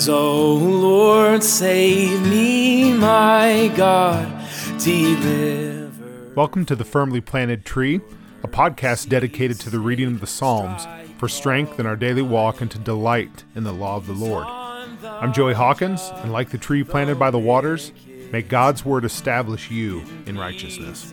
Arise, O Lord, save me, my God, deliver. Welcome to the Firmly Planted Tree, a podcast dedicated to the reading of the Psalms for strength in our daily walk and to delight in the law of the Lord. I'm Joey Hawkins, and like the tree planted by the waters, may God's word establish you in righteousness.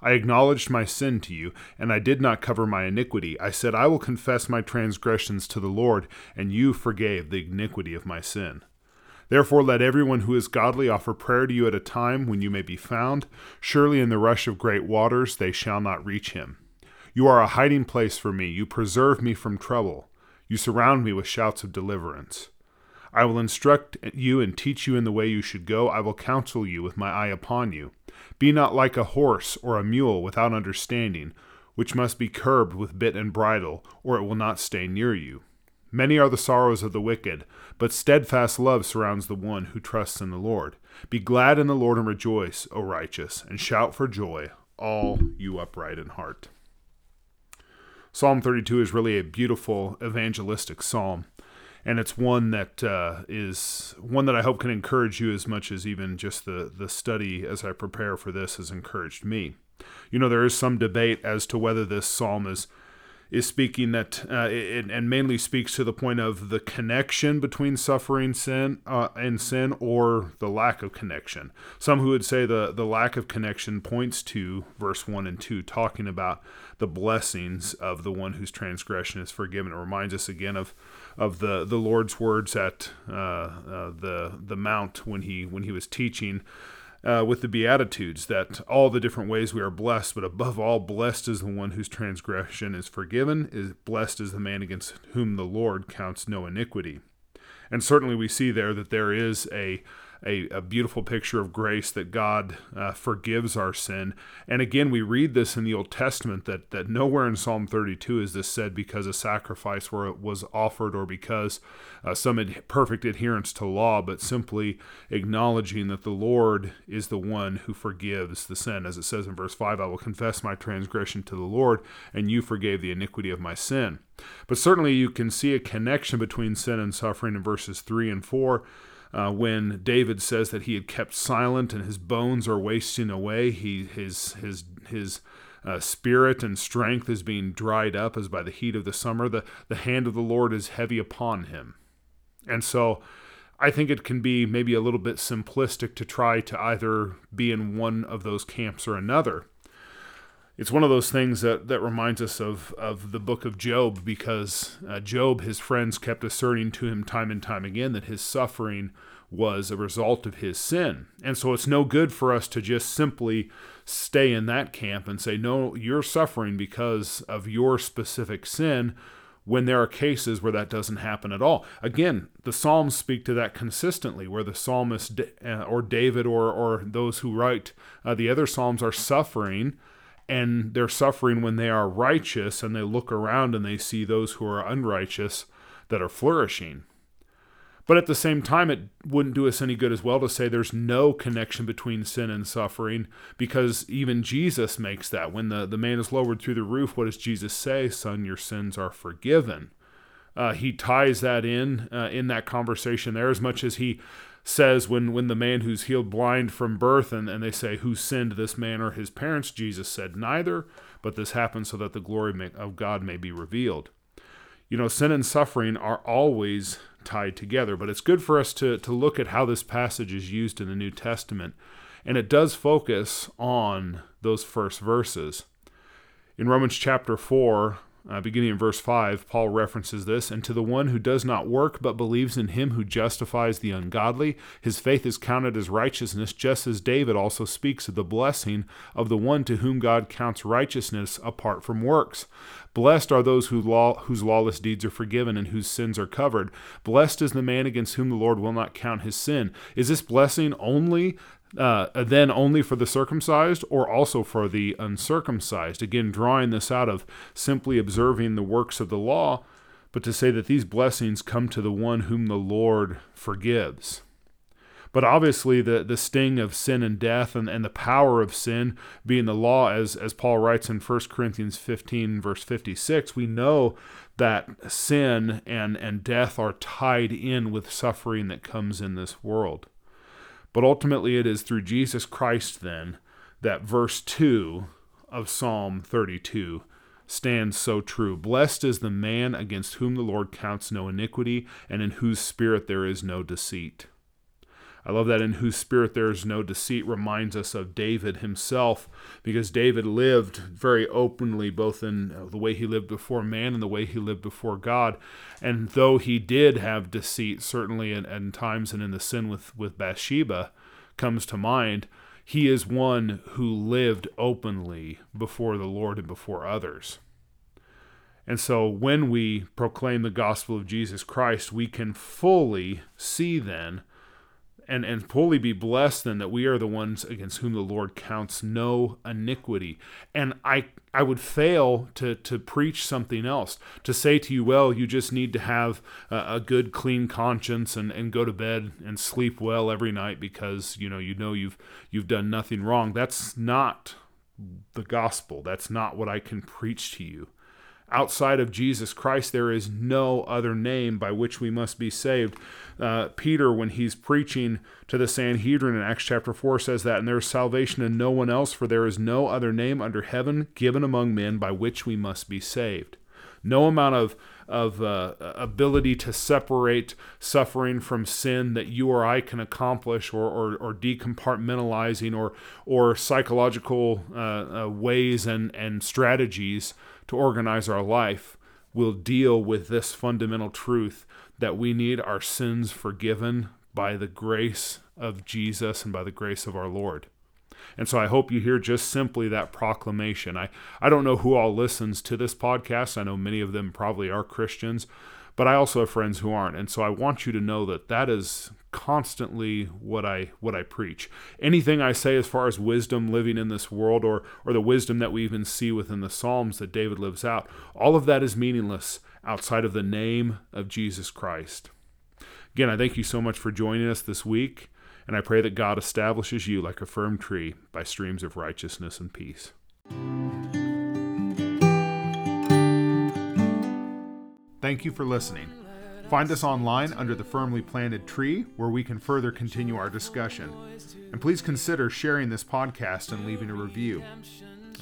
I acknowledged my sin to you, and I did not cover my iniquity. I said, I will confess my transgressions to the Lord, and you forgave the iniquity of my sin. Therefore, let everyone who is godly offer prayer to you at a time when you may be found. Surely in the rush of great waters they shall not reach him. You are a hiding place for me. You preserve me from trouble. You surround me with shouts of deliverance. I will instruct you and teach you in the way you should go. I will counsel you with my eye upon you. Be not like a horse or a mule without understanding, which must be curbed with bit and bridle, or it will not stay near you. Many are the sorrows of the wicked, but steadfast love surrounds the one who trusts in the Lord. Be glad in the Lord and rejoice, O righteous, and shout for joy, all you upright in heart. Psalm 32 is really a beautiful evangelistic psalm and it's one that uh, is one that I hope can encourage you as much as even just the the study as I prepare for this has encouraged me. You know, there is some debate as to whether this psalm is is speaking that uh, it, and mainly speaks to the point of the connection between suffering sin uh, and sin or the lack of connection. Some who would say the, the lack of connection points to verse 1 and 2 talking about the blessings of the one whose transgression is forgiven. It reminds us again of of the, the lord's words at uh, uh the the mount when he when he was teaching uh, with the Beatitudes that all the different ways we are blessed, but above all, blessed is the one whose transgression is forgiven, is blessed is the man against whom the Lord counts no iniquity. And certainly we see there that there is a a, a beautiful picture of grace that God uh, forgives our sin. And again, we read this in the Old Testament that, that nowhere in Psalm 32 is this said because a sacrifice where it was offered or because uh, some ad- perfect adherence to law, but simply acknowledging that the Lord is the one who forgives the sin. As it says in verse 5, I will confess my transgression to the Lord, and you forgave the iniquity of my sin. But certainly you can see a connection between sin and suffering in verses 3 and 4 uh, when David says that he had kept silent and his bones are wasting away, he his his his uh, spirit and strength is being dried up as by the heat of the summer. The the hand of the Lord is heavy upon him, and so. I think it can be maybe a little bit simplistic to try to either be in one of those camps or another it's one of those things that, that reminds us of, of the book of Job because uh, Job, his friends kept asserting to him time and time again that his suffering was a result of his sin. And so it's no good for us to just simply stay in that camp and say, no, you're suffering because of your specific sin when there are cases where that doesn't happen at all. Again, the Psalms speak to that consistently, where the psalmist uh, or David or, or those who write uh, the other Psalms are suffering and they're suffering when they are righteous and they look around and they see those who are unrighteous that are flourishing. But at the same time, it wouldn't do us any good as well to say there's no connection between sin and suffering because even Jesus makes that. When the, the man is lowered through the roof, what does Jesus say? Son, your sins are forgiven. Uh, he ties that in uh, in that conversation there as much as he says when when the man who's healed blind from birth and, and they say who sinned this man or his parents? Jesus said neither but this happened so that the glory may, of god may be revealed. You know sin and suffering are always tied together but it's good for us to to look at how this passage is used in the new testament and it does focus on those first verses. In romans chapter 4 Uh, beginning in verse 5, Paul references this, and to the one who does not work but believes in him who justifies the ungodly, his faith is counted as righteousness, just as David also speaks of the blessing of the one to whom God counts righteousness apart from works. Blessed are those who law, whose lawless deeds are forgiven and whose sins are covered. Blessed is the man against whom the Lord will not count his sin. Is this blessing only uh, then only for the circumcised or also for the uncircumcised. Again, drawing this out of simply observing the works of the law, but to say that these blessings come to the one whom the Lord forgives. But obviously, the, the sting of sin and death and, and the power of sin being the law, as, as Paul writes in 1 Corinthians 15, verse 56, we know that sin and, and death are tied in with suffering that comes in this world. But ultimately, it is through Jesus Christ, then, that verse 2 of Psalm 32 stands so true. Blessed is the man against whom the Lord counts no iniquity, and in whose spirit there is no deceit. I love that in whose spirit there is no deceit reminds us of David himself, because David lived very openly, both in uh, the way he lived before man and the way he lived before God. And though he did have deceit, certainly in, in times and in the sin with, with Bathsheba comes to mind, he is one who lived openly before the Lord and before others. And so when we proclaim the gospel of Jesus Christ, we can fully see then and and fully be blessed then that we are the ones against whom the Lord counts no iniquity. And I I would fail to to preach something else to say to you, well, you just need to have a, a good, clean conscience and, and go to bed and sleep well every night because you know you know you've you've done nothing wrong. That's not the gospel. That's not what I can preach to you. Outside of Jesus Christ, there is no other name by which we must be saved. Uh, Peter, when he's preaching to the Sanhedrin in Acts chapter 4, says that, and there is salvation in no one else, for there is no other name under heaven given among men by which we must be saved. No amount of of uh, ability to separate suffering from sin that you or I can accomplish, or, or, or decompartmentalizing, or or psychological uh, uh, ways and and strategies to organize our life will deal with this fundamental truth that we need our sins forgiven by the grace of Jesus and by the grace of our Lord. And so I hope you hear just simply that proclamation. I, I don't know who all listens to this podcast. I know many of them probably are Christians, but I also have friends who aren't. And so I want you to know that that is constantly what I what I preach. Anything I say as far as wisdom living in this world or or the wisdom that we even see within the Psalms that David lives out, all of that is meaningless outside of the name of Jesus Christ. Again, I thank you so much for joining us this week, and I pray that God establishes you like a firm tree by streams of righteousness and peace. Thank you for listening. Find us online under the Firmly Planted Tree, where we can further continue our discussion. And please consider sharing this podcast and leaving a review.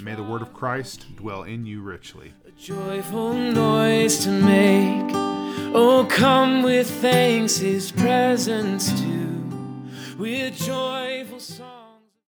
May the word of Christ dwell in you richly. A joyful noise to make. Oh, come with thanks, his presence too. With joyful